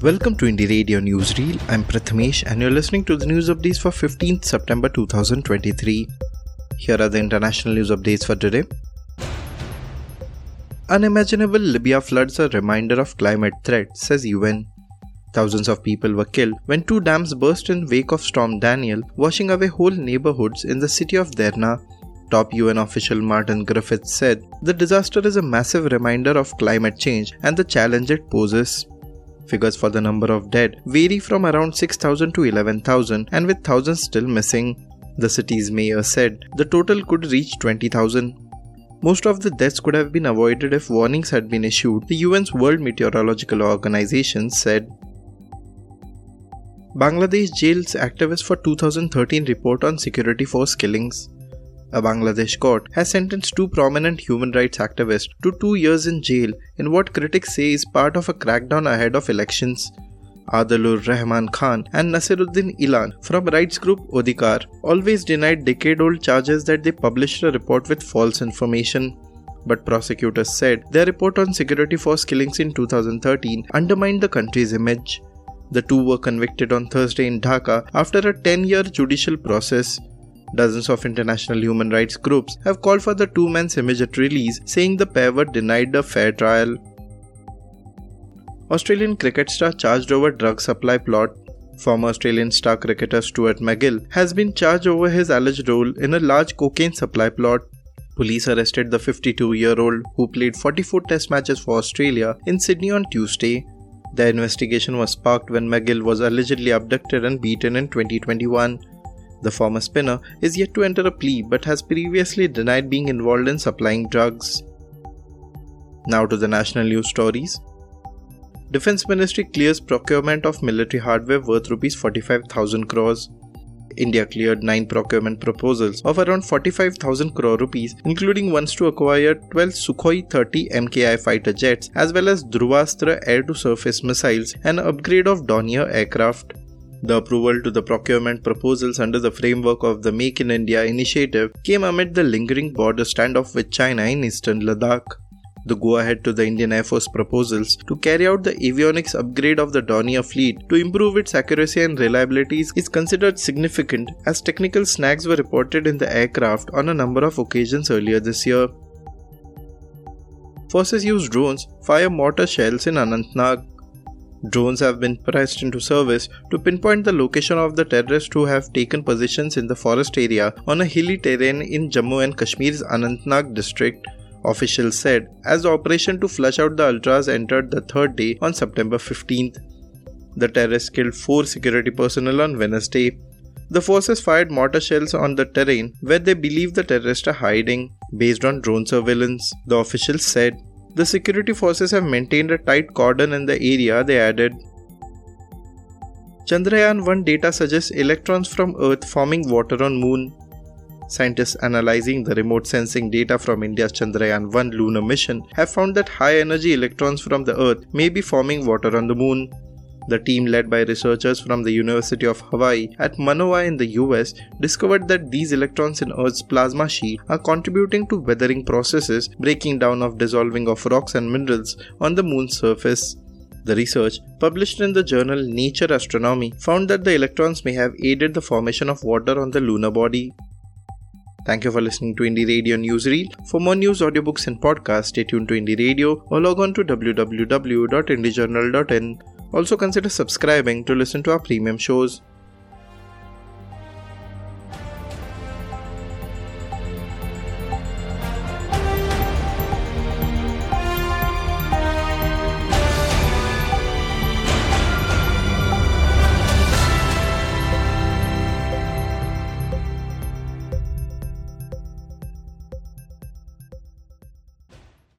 Welcome to Indie Radio Newsreel. I'm Prathmesh and you're listening to the news updates for 15th September 2023. Here are the international news updates for today. Unimaginable Libya floods a reminder of climate threat, says UN. Thousands of people were killed when two dams burst in wake of storm Daniel, washing away whole neighborhoods in the city of Derna. Top UN official Martin Griffiths said, The disaster is a massive reminder of climate change and the challenge it poses. Figures for the number of dead vary from around 6,000 to 11,000 and with thousands still missing. The city's mayor said the total could reach 20,000. Most of the deaths could have been avoided if warnings had been issued, the UN's World Meteorological Organization said. Bangladesh jails activists for 2013 report on security force killings. A Bangladesh court has sentenced two prominent human rights activists to two years in jail in what critics say is part of a crackdown ahead of elections. Adilur Rahman Khan and Nasiruddin Elan from rights group Odhikar always denied decade old charges that they published a report with false information. But prosecutors said their report on security force killings in 2013 undermined the country's image. The two were convicted on Thursday in Dhaka after a 10 year judicial process. Dozens of international human rights groups have called for the two men's immediate release, saying the pair were denied a fair trial. Australian cricket star charged over drug supply plot. Former Australian star cricketer Stuart MacGill has been charged over his alleged role in a large cocaine supply plot. Police arrested the 52 year old who played 44 test matches for Australia in Sydney on Tuesday the investigation was sparked when MacGill was allegedly abducted and beaten in 2021. The former spinner is yet to enter a plea but has previously denied being involved in supplying drugs. Now to the national news stories. Defense Ministry clears procurement of military hardware worth rupees 45,000 crores. India cleared 9 procurement proposals of around 45,000 crore rupees, including ones to acquire 12 Sukhoi 30 MKI fighter jets as well as Dhruvastra air to surface missiles and upgrade of Dornier aircraft. The approval to the procurement proposals under the framework of the Make in India initiative came amid the lingering border standoff with China in eastern Ladakh the go ahead to the Indian Air Force proposals to carry out the avionics upgrade of the Dornier fleet to improve its accuracy and reliability is considered significant as technical snags were reported in the aircraft on a number of occasions earlier this year. Forces use drones fire mortar shells in Anantnag. Drones have been pressed into service to pinpoint the location of the terrorists who have taken positions in the forest area on a hilly terrain in Jammu and Kashmir's Anantnag district officials said, as the operation to flush out the Ultras entered the third day on September 15th. The terrorists killed four security personnel on Wednesday. The forces fired mortar shells on the terrain where they believe the terrorists are hiding, based on drone surveillance, the officials said. The security forces have maintained a tight cordon in the area, they added. Chandrayaan 1 data suggests electrons from Earth forming water on Moon. Scientists analyzing the remote sensing data from India's Chandrayaan 1 lunar mission have found that high energy electrons from the Earth may be forming water on the moon. The team, led by researchers from the University of Hawaii at Manoa in the US, discovered that these electrons in Earth's plasma sheet are contributing to weathering processes, breaking down of dissolving of rocks and minerals on the moon's surface. The research, published in the journal Nature Astronomy, found that the electrons may have aided the formation of water on the lunar body. Thank you for listening to Indie Radio Newsreel. For more news, audiobooks, and podcasts, stay tuned to Indie Radio or log on to www.indiejournal.in. Also consider subscribing to listen to our premium shows.